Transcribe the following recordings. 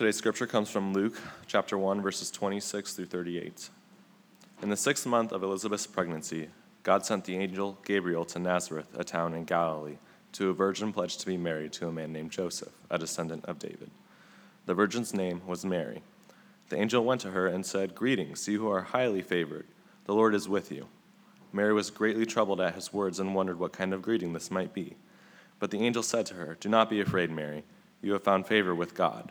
Today's scripture comes from Luke chapter 1, verses 26 through 38. In the sixth month of Elizabeth's pregnancy, God sent the angel Gabriel to Nazareth, a town in Galilee, to a virgin pledged to be married to a man named Joseph, a descendant of David. The virgin's name was Mary. The angel went to her and said, Greetings, you who are highly favored. The Lord is with you. Mary was greatly troubled at his words and wondered what kind of greeting this might be. But the angel said to her, Do not be afraid, Mary. You have found favor with God.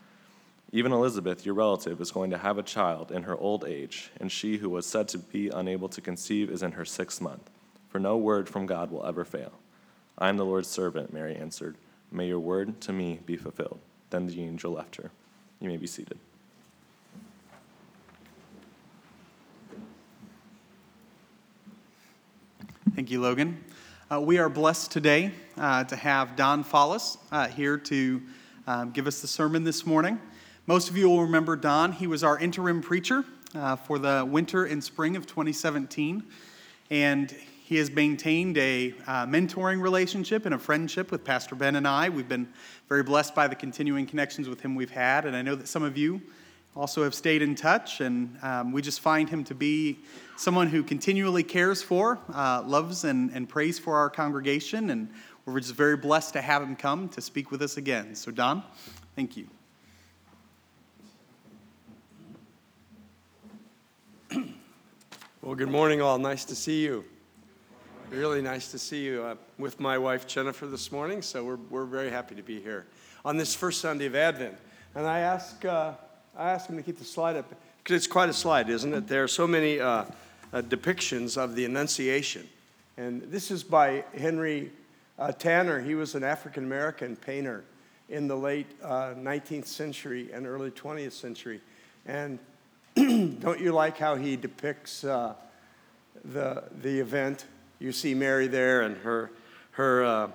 Even Elizabeth, your relative, is going to have a child in her old age, and she who was said to be unable to conceive is in her sixth month, for no word from God will ever fail. I am the Lord's servant, Mary answered. May your word to me be fulfilled. Then the angel left her. You may be seated. Thank you, Logan. Uh, we are blessed today uh, to have Don Follis uh, here to um, give us the sermon this morning. Most of you will remember Don. He was our interim preacher uh, for the winter and spring of 2017. And he has maintained a uh, mentoring relationship and a friendship with Pastor Ben and I. We've been very blessed by the continuing connections with him we've had. And I know that some of you also have stayed in touch. And um, we just find him to be someone who continually cares for, uh, loves, and, and prays for our congregation. And we're just very blessed to have him come to speak with us again. So, Don, thank you. Well, good morning, all. Nice to see you. Really nice to see you. Uh, with my wife Jennifer this morning, so we're, we're very happy to be here on this first Sunday of Advent. And I ask, uh, I ask him to keep the slide up because it's quite a slide, isn't it? There are so many uh, uh depictions of the Annunciation. And this is by Henry uh, Tanner. He was an African American painter in the late 19th uh, century and early 20th century. And don't you like how he depicts uh, the, the event? You see Mary there, and her, her uh,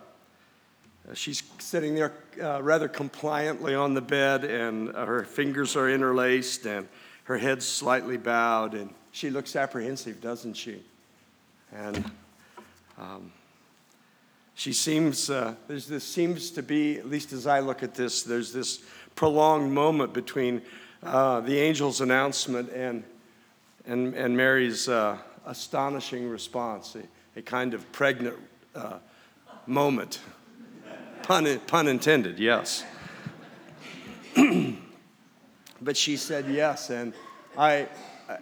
she's sitting there uh, rather compliantly on the bed, and uh, her fingers are interlaced, and her head's slightly bowed, and she looks apprehensive, doesn't she? And um, she seems, uh, there's this seems to be, at least as I look at this, there's this prolonged moment between uh, the angel's announcement and, and, and Mary's uh, astonishing response, a, a, kind of pregnant uh, moment. Pun, pun intended, yes. but she said yes, and I, I,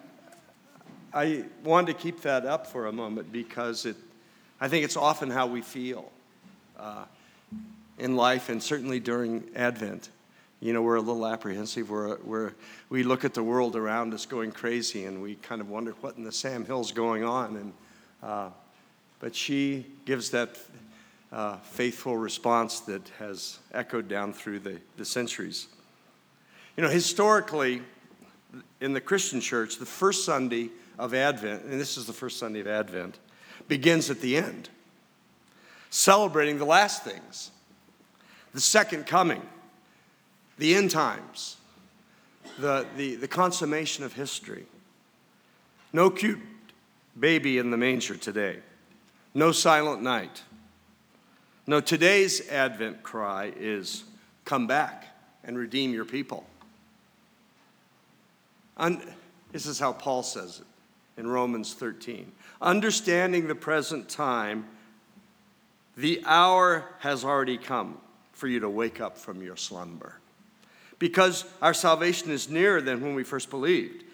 I wanted to keep that up for a moment because it, I think it's often how we feel uh, in life and certainly during Advent you know, we're a little apprehensive. We're, we're, we look at the world around us going crazy and we kind of wonder what in the Sam Hill's going on. And, uh, but she gives that uh, faithful response that has echoed down through the, the centuries. You know, historically, in the Christian church, the first Sunday of Advent, and this is the first Sunday of Advent, begins at the end, celebrating the last things, the second coming the end times, the, the, the consummation of history. No cute baby in the manger today. No silent night. No, today's Advent cry is come back and redeem your people. Un- this is how Paul says it in Romans 13. Understanding the present time, the hour has already come for you to wake up from your slumber because our salvation is nearer than when we first believed.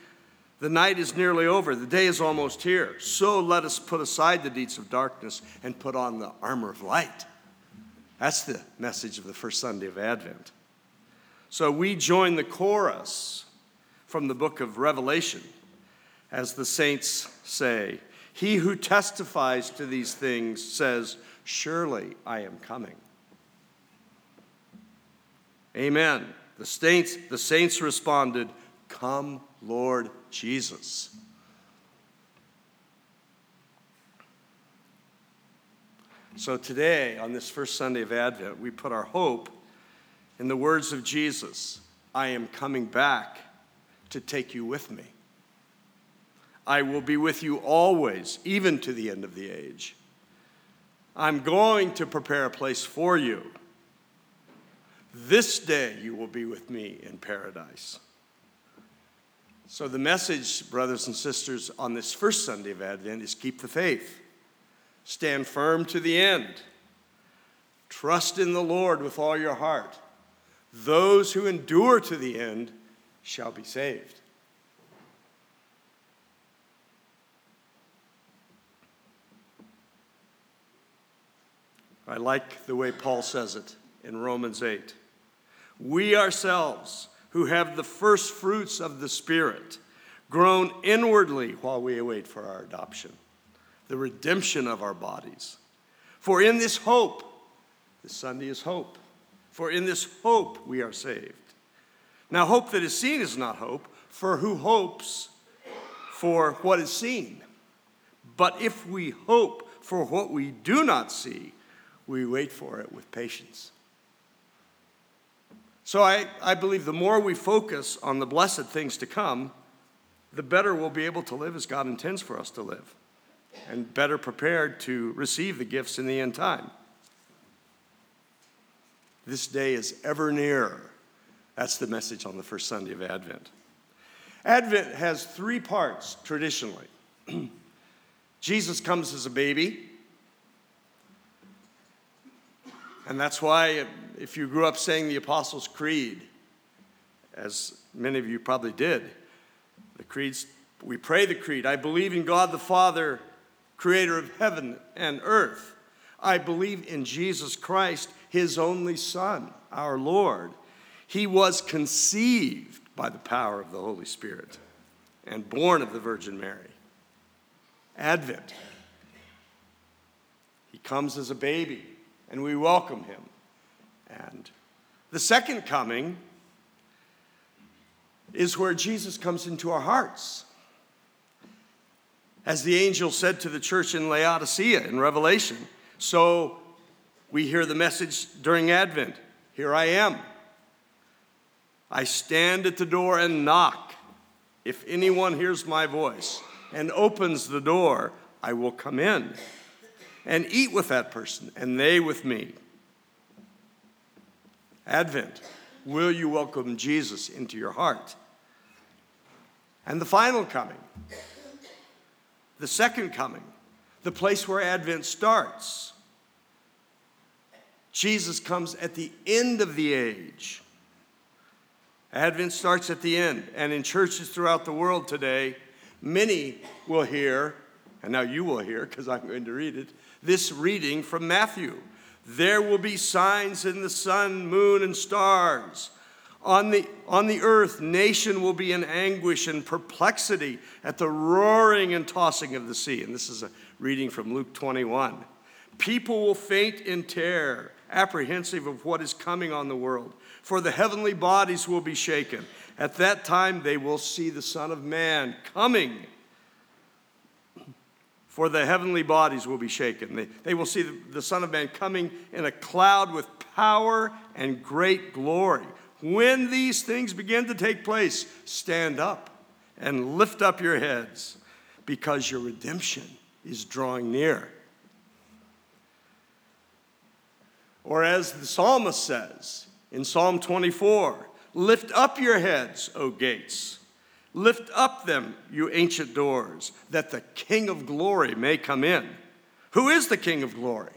The night is nearly over, the day is almost here. So let us put aside the deeds of darkness and put on the armor of light. That's the message of the first Sunday of Advent. So we join the chorus from the book of Revelation as the saints say, He who testifies to these things says, Surely I am coming. Amen. The saints, the saints responded, Come, Lord Jesus. So today, on this first Sunday of Advent, we put our hope in the words of Jesus I am coming back to take you with me. I will be with you always, even to the end of the age. I'm going to prepare a place for you. This day you will be with me in paradise. So, the message, brothers and sisters, on this first Sunday of Advent is keep the faith, stand firm to the end, trust in the Lord with all your heart. Those who endure to the end shall be saved. I like the way Paul says it in Romans 8. We ourselves, who have the first fruits of the Spirit, groan inwardly while we await for our adoption, the redemption of our bodies. For in this hope, this Sunday is hope, for in this hope we are saved. Now, hope that is seen is not hope, for who hopes for what is seen? But if we hope for what we do not see, we wait for it with patience. So I, I believe the more we focus on the blessed things to come, the better we'll be able to live as God intends for us to live and better prepared to receive the gifts in the end time. This day is ever nearer. That's the message on the first Sunday of Advent. Advent has three parts traditionally. Jesus comes as a baby. And that's why, if you grew up saying the Apostles' Creed, as many of you probably did, the creeds, we pray the creed I believe in God the Father, creator of heaven and earth. I believe in Jesus Christ, his only Son, our Lord. He was conceived by the power of the Holy Spirit and born of the Virgin Mary. Advent. He comes as a baby and we welcome him. And the second coming is where Jesus comes into our hearts. As the angel said to the church in Laodicea in Revelation, so we hear the message during Advent Here I am. I stand at the door and knock. If anyone hears my voice and opens the door, I will come in and eat with that person, and they with me. Advent, will you welcome Jesus into your heart? And the final coming, the second coming, the place where Advent starts. Jesus comes at the end of the age. Advent starts at the end, and in churches throughout the world today, many will hear, and now you will hear because I'm going to read it, this reading from Matthew. There will be signs in the sun, moon, and stars. On the, on the earth, nation will be in anguish and perplexity at the roaring and tossing of the sea. And this is a reading from Luke 21. People will faint in terror, apprehensive of what is coming on the world, for the heavenly bodies will be shaken. At that time, they will see the Son of Man coming for the heavenly bodies will be shaken. They, they will see the, the Son of Man coming in a cloud with power and great glory. When these things begin to take place, stand up and lift up your heads because your redemption is drawing near. Or as the psalmist says in Psalm 24, lift up your heads, O gates Lift up them, you ancient doors, that the King of glory may come in. Who is the King of glory?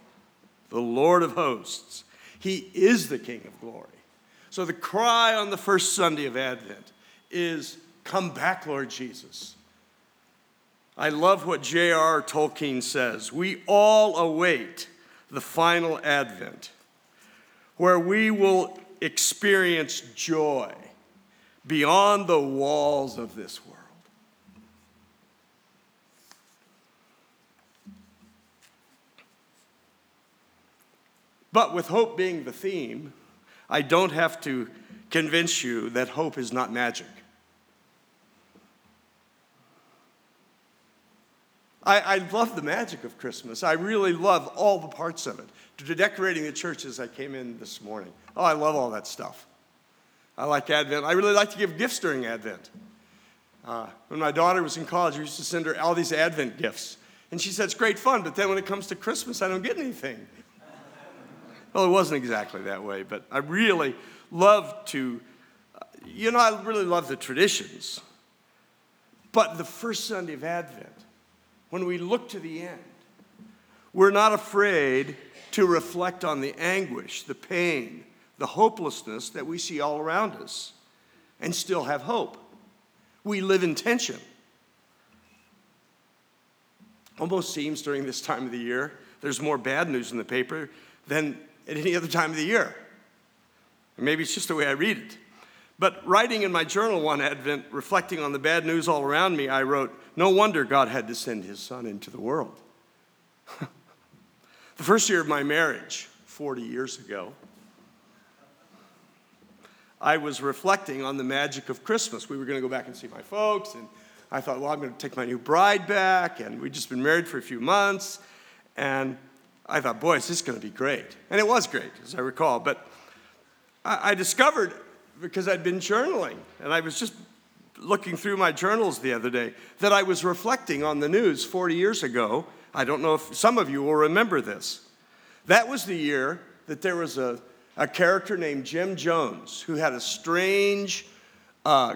The Lord of hosts. He is the King of glory. So the cry on the first Sunday of Advent is, Come back, Lord Jesus. I love what J.R. Tolkien says. We all await the final advent, where we will experience joy beyond the walls of this world. But with hope being the theme, I don't have to convince you that hope is not magic. I, I, love the magic of Christmas. I really love all the parts of it. To decorating the church as I came in this morning. Oh, I love all that stuff. I like Advent. I really like to give gifts during Advent. Uh, when my daughter was in college, we used to send her all these Advent gifts. And she said, It's great fun, but then when it comes to Christmas, I don't get anything. well, it wasn't exactly that way, but I really love to, uh, you know, I really love the traditions. But the first Sunday of Advent, when we look to the end, we're not afraid to reflect on the anguish, the pain, the hopelessness that we see all around us and still have hope. We live in tension. Almost seems during this time of the year, there's more bad news in the paper than at any other time of the year. maybe it's just the way I read it. But writing in my journal one Advent, reflecting on the bad news all around me, I wrote, No wonder God had to send his son into the world. the first year of my marriage, 40 years ago, I was reflecting on the magic of Christmas. We were going to go back and see my folks, and I thought, well, I'm going to take my new bride back, and we'd just been married for a few months, and I thought, boy, is this going to be great. And it was great, as I recall. But I, I discovered, because I'd been journaling, and I was just looking through my journals the other day, that I was reflecting on the news 40 years ago. I don't know if some of you will remember this. That was the year that there was a a character named Jim Jones who had a strange uh,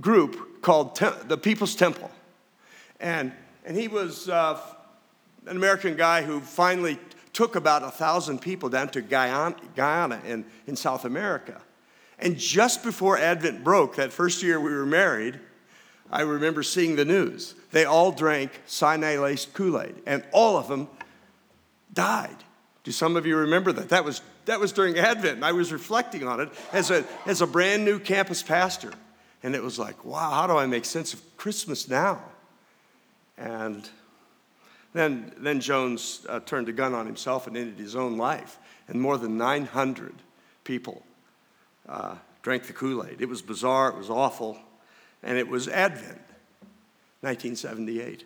group called Tem- the People's Temple. And, and he was uh, an American guy who finally took about a thousand people down to Guyana, Guyana in, in South America. And just before Advent broke, that first year we were married, I remember seeing the news. They all drank cyanide laced Kool Aid, and all of them died. Do some of you remember that? That was that was during Advent, and I was reflecting on it as a, as a brand new campus pastor. And it was like, wow, how do I make sense of Christmas now? And then, then Jones uh, turned a gun on himself and ended his own life. And more than 900 people uh, drank the Kool Aid. It was bizarre, it was awful, and it was Advent, 1978.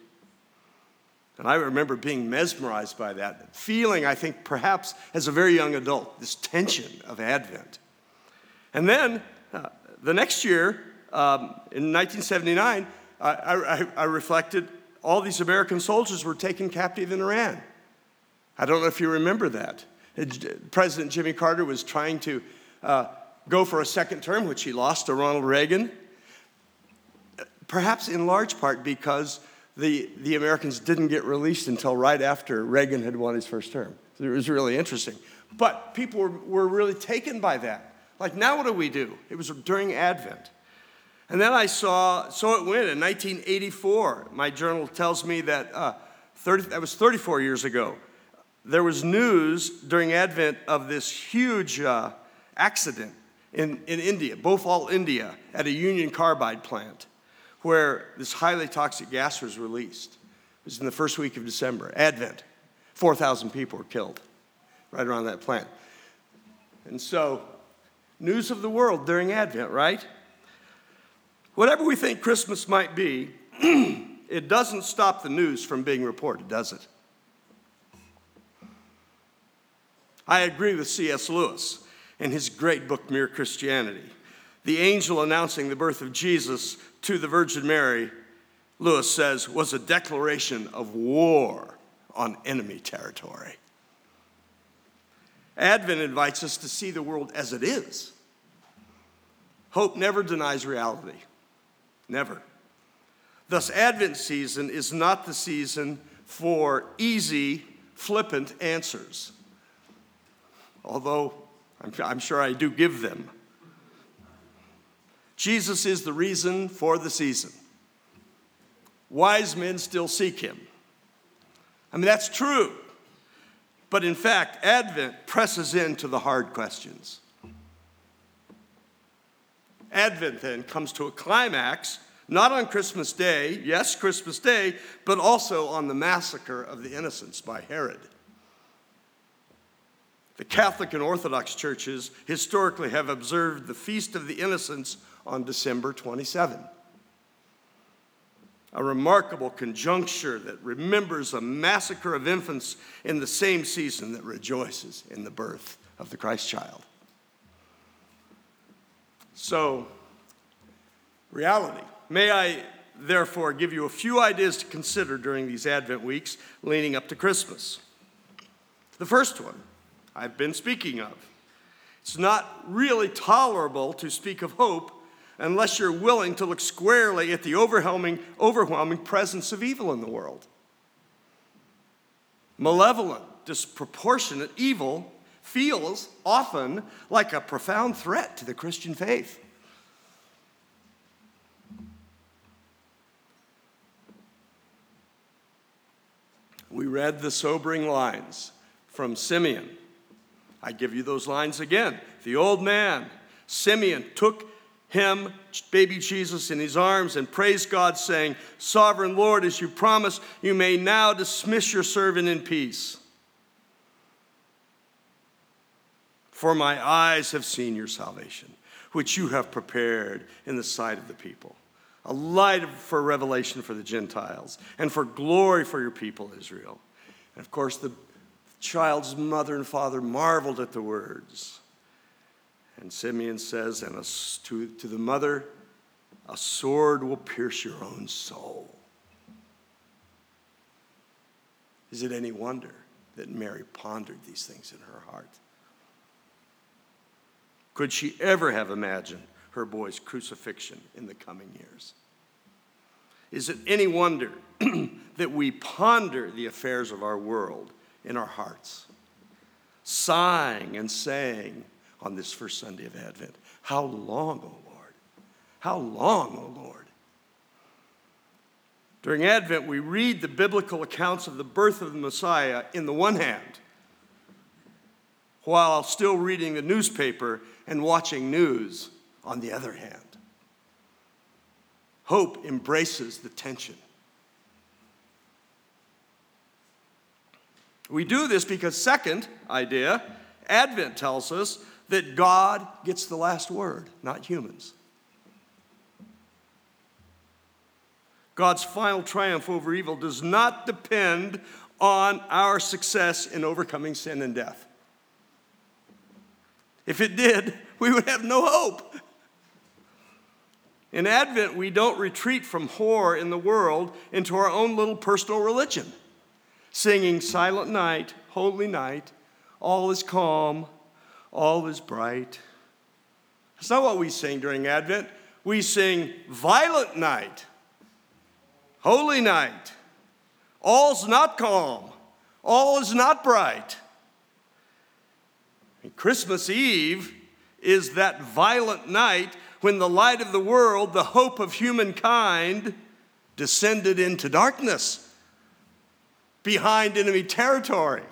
And I remember being mesmerized by that, feeling, I think, perhaps as a very young adult, this tension of Advent. And then uh, the next year, um, in 1979, I, I, I reflected all these American soldiers were taken captive in Iran. I don't know if you remember that. President Jimmy Carter was trying to uh, go for a second term, which he lost to Ronald Reagan, perhaps in large part because the, the Americans didn't get released until right after Reagan had won his first term. It was really interesting. But people were, were really taken by that. Like, now what do we do? It was during Advent. And then I saw, so it went in 1984. My journal tells me that uh, 30, that was 34 years ago. There was news during Advent of this huge uh, accident in, in India, Bhopal, India, at a Union Carbide plant where this highly toxic gas was released. It was in the first week of December, Advent. 4,000 people were killed right around that plant. And so, news of the world during Advent, right? Whatever we think Christmas might be, it doesn't stop the news from being reported, does it? I agree with C.S. Lewis in his great book, Mere Christianity. The angel announcing the birth of Jesus to the Virgin Mary, Lewis says, was a declaration of war on enemy territory. Advent invites us to see the world as it is. Hope never denies reality. Never. Thus, Advent season is not the season for easy, flippant answers, although I'm, I'm sure I do give them. Jesus is the reason for the season. Wise men still seek him. I mean, that's true. But in fact, Advent presses into the hard questions. Advent then comes to a climax, not on Christmas Day, yes, Christmas Day, but also on the massacre of the innocents by Herod. The Catholic and Orthodox churches historically have observed the Feast of the Innocents on December 27. a remarkable conjuncture that remembers a massacre of infants in the same season that rejoices in the birth of the Christ child. So, reality. May I therefore give you a few ideas to consider during these Advent weeks leading up to Christmas. The first one I've been speaking of. It's not really tolerable to speak of hope unless you're willing to look squarely at the overwhelming, overwhelming presence of evil in the world. Malevolent, disproportionate evil feels often like a profound threat to the Christian faith. We read the sobering lines from Simeon. I give you those lines again. The old man, Simeon, took him, baby Jesus, in his arms and praise God, saying, Sovereign Lord, as you promised, you may now dismiss your servant in peace. For my eyes have seen your salvation, which you have prepared in the sight of the people, a light for revelation for the Gentiles, and for glory for your people, Israel. And of course, the child's mother and father marveled at the words. And Simeon says, and a, to, to the mother, a sword will pierce your own soul. Is it any wonder that Mary pondered these things in her heart? Could she ever have imagined her boy's crucifixion in the coming years? Is it any wonder that we ponder the affairs of our world in our hearts, sighing and saying, on this first Sunday of Advent. How long, O oh Lord? How long, O oh Lord? During Advent, we read the biblical accounts of the birth of the Messiah in the one hand, while still reading the newspaper and watching news on the other hand. Hope embraces the tension. We do this because, second idea, Advent tells us that God gets the last word, not humans. God's final triumph over evil does not depend on our success in overcoming sin and death. If it did, we would have no hope. In Advent, we don't retreat from horror in the world into our own little personal religion, singing Silent Night, Holy Night, all is calm, all is bright. That's not what we sing during Advent. We sing violent night, holy night, all's not calm, all is not bright. And Christmas Eve is that violent night when the light of the world, the hope of humankind, descended into darkness behind enemy territory.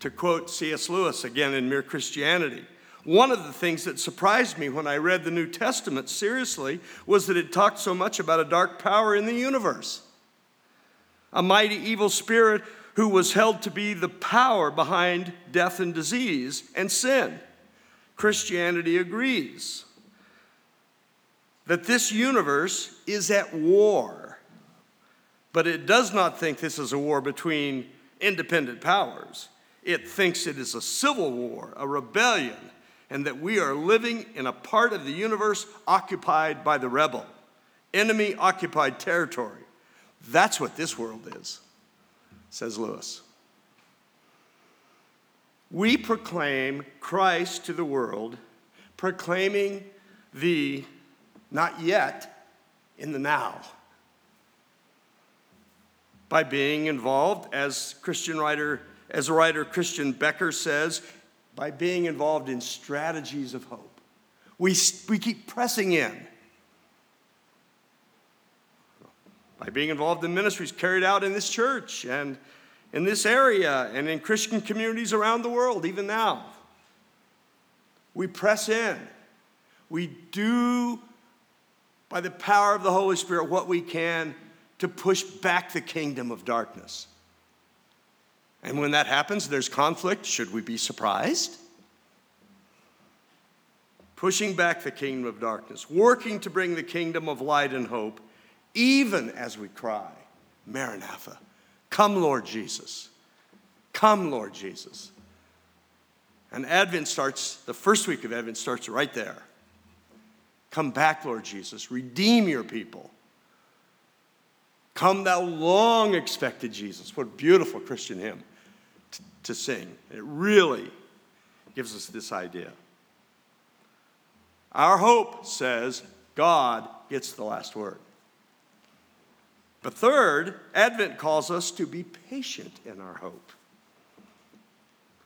To quote C.S. Lewis again in Mere Christianity. One of the things that surprised me when I read the New Testament seriously was that it talked so much about a dark power in the universe, a mighty evil spirit who was held to be the power behind death and disease and sin. Christianity agrees that this universe is at war, but it does not think this is a war between independent powers. It thinks it is a civil war, a rebellion, and that we are living in a part of the universe occupied by the rebel, enemy occupied territory. That's what this world is, says Lewis. We proclaim Christ to the world, proclaiming the not yet in the now. By being involved, as Christian writer as writer Christiaan Beker says, by being involved in strategies of hope. We, we keep pressing in. By being involved in ministries carried out in this church and in this area and in Christian communities around the world, even now. We press in. We do, by the power of the Holy Spirit, what we can to push back the kingdom of darkness. And when that happens, there's conflict. Should we be surprised? pushing back the kingdom of darkness, working to bring the kingdom of light and hope, even as we cry, Maranatha, come, Lord Jesus. Come, Lord Jesus. And Advent starts, the first week of Advent starts right there. Come back, Lord Jesus. Redeem your people. Come, thou long expected Jesus. What a beautiful Christian hymn to, sing. It really gives us this idea. Our hope says God gets the last word. But third, Advent calls us to be patient in our hope.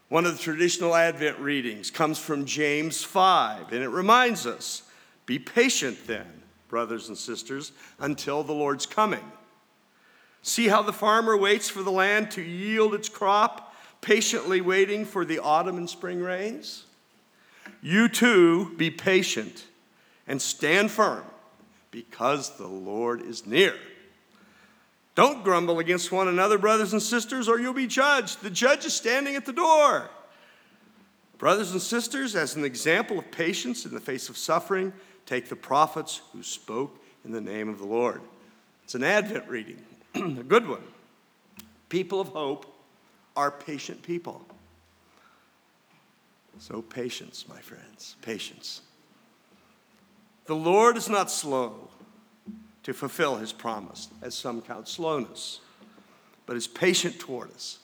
One of the traditional Advent readings comes from James 5, and it reminds us be patient then, brothers and sisters, until the Lord's coming. See how the farmer waits for the land to yield its crop, patiently waiting for the autumn and spring rains? You too be patient and stand firm because the Lord is near. Don't grumble against one another, brothers and sisters, or you'll be judged. The judge is standing at the door. Brothers and sisters, as an example of patience in the face of suffering, take the prophets who spoke in the name of the Lord. It's an Advent reading, a good one. People of hope are patient people. So, patience, my friends, patience. The Lord is not slow to fulfill his promise, as some count slowness, but is patient toward us,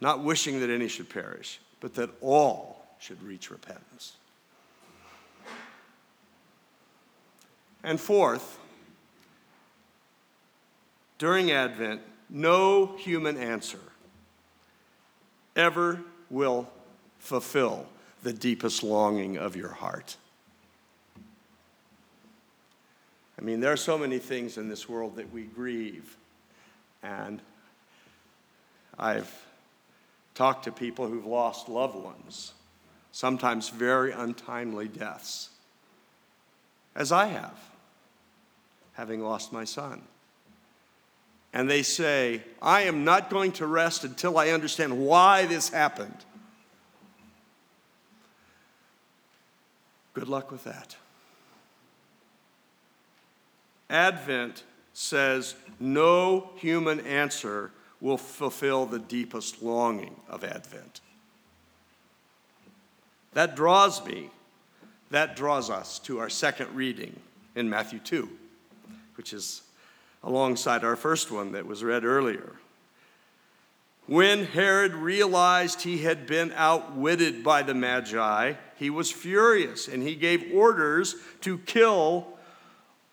not wishing that any should perish, but that all should reach repentance. And fourth, during Advent, no human answer ever will fulfill the deepest longing of your heart. I mean, there are so many things in this world that we grieve. And I've talked to people who've lost loved ones, sometimes very untimely deaths, as I have, having lost my son. And they say, I am not going to rest until I understand why this happened. Good luck with that. Advent says no human answer will fulfill the deepest longing of Advent. That draws me, that draws us to our second reading in Matthew 2, which is alongside our first one that was read earlier. When Herod realized he had been outwitted by the Magi, he was furious and he gave orders to kill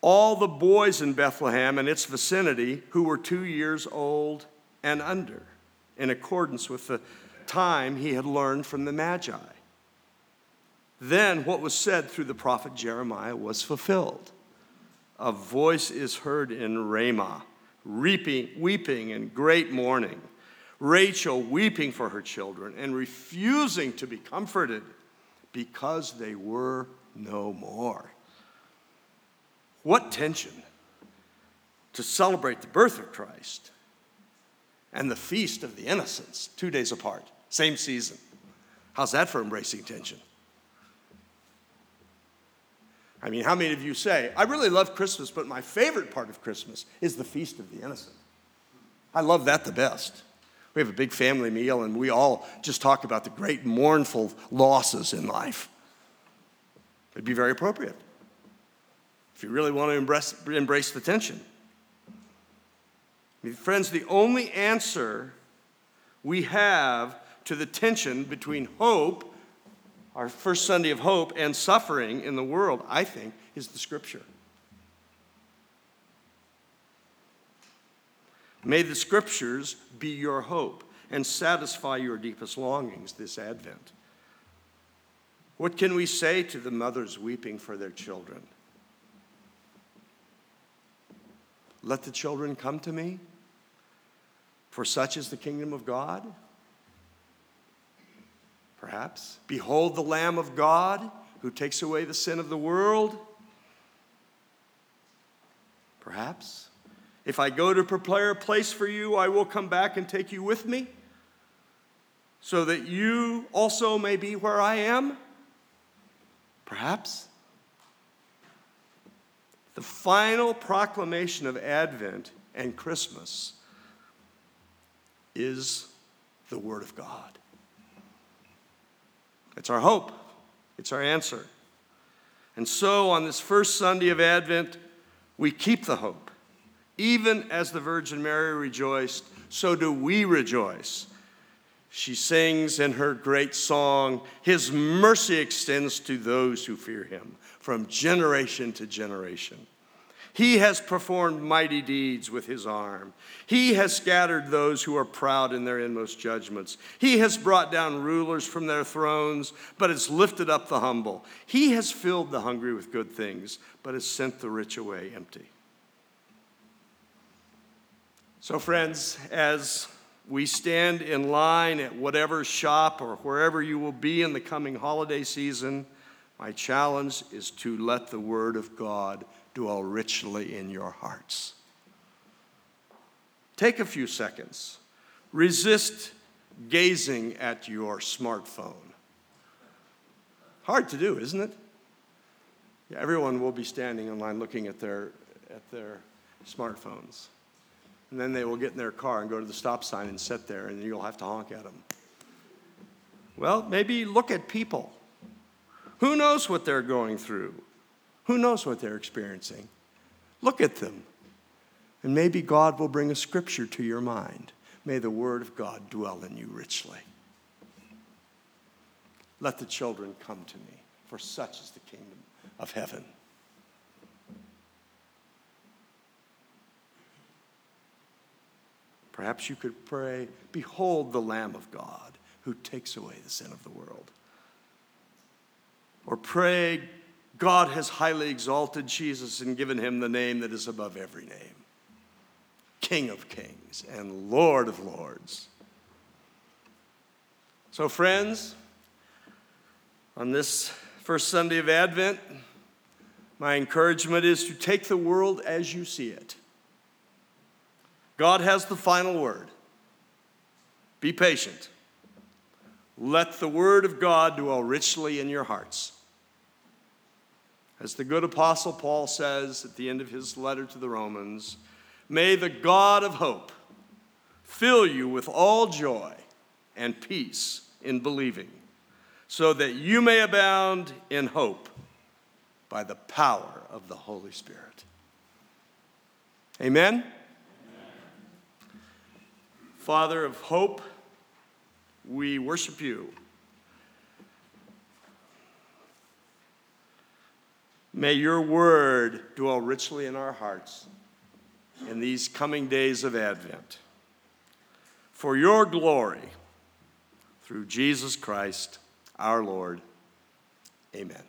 all the boys in Bethlehem and its vicinity who were two years old and under, in accordance with the time he had learned from the Magi. Then what was said through the prophet Jeremiah was fulfilled. A voice is heard in Ramah, reaping, weeping in great mourning. Rachel weeping for her children and refusing to be comforted because they were no more. What tension to celebrate the birth of Christ and the feast of the innocents, two days apart, same season. How's that for embracing tension? I mean, how many of you say, I really love Christmas, but my favorite part of Christmas is the feast of the innocent? I love that the best. We have a big family meal, and we all just talk about the great mournful losses in life. It'd be very appropriate if you really want to embrace, embrace the tension. Friends, the only answer we have to the tension between hope, our first Sunday of hope, and suffering in the world, I think, is the scripture. May the scriptures be your hope and satisfy your deepest longings this Advent. What can we say to the mothers weeping for their children? Let the children come to me, for such is the kingdom of God. Perhaps. Behold the Lamb of God who takes away the sin of the world. Perhaps. If I go to prepare a place for you, I will come back and take you with me, so that you also may be where I am. Perhaps? The final proclamation of Advent and Christmas is the Word of God. It's our hope, it's our answer. And so, on this first Sunday of Advent, we keep the hope. Even as the Virgin Mary rejoiced, so do we rejoice. She sings in her great song, His mercy extends to those who fear Him from generation to generation. He has performed mighty deeds with his arm. He has scattered those who are proud in their inmost judgments. He has brought down rulers from their thrones, but has lifted up the humble. He has filled the hungry with good things, but has sent the rich away empty. So, friends, as we stand in line at whatever shop or wherever you will be in the coming holiday season, my challenge is to let the Word of God dwell richly in your hearts. Take a few seconds. Resist gazing at your smartphone. Hard to do, isn't it? Yeah, everyone will be standing in line looking at their, at their smartphones. And then they will get in their car and go to the stop sign and sit there, and you'll have to honk at them. Well, maybe look at people. Who knows what they're going through? Who knows what they're experiencing? Look at them. And maybe God will bring a scripture to your mind. May the word of God dwell in you richly. Let the children come to me, for such is the kingdom of heaven. Perhaps you could pray, Behold the Lamb of God who takes away the sin of the world. Or pray, God has highly exalted Jesus and given him the name that is above every name King of kings and Lord of lords. So, friends, on this first Sunday of Advent, my encouragement is to take the world as you see it. God has the final word. Be patient. Let the word of God dwell richly in your hearts. As the good apostle Paul says at the end of his letter to the Romans, may the God of hope fill you with all joy and peace in believing, so that you may abound in hope by the power of the Holy Spirit. Amen? Father of hope, we worship you. May your word dwell richly in our hearts in these coming days of Advent. For your glory, through Jesus Christ our Lord. Amen.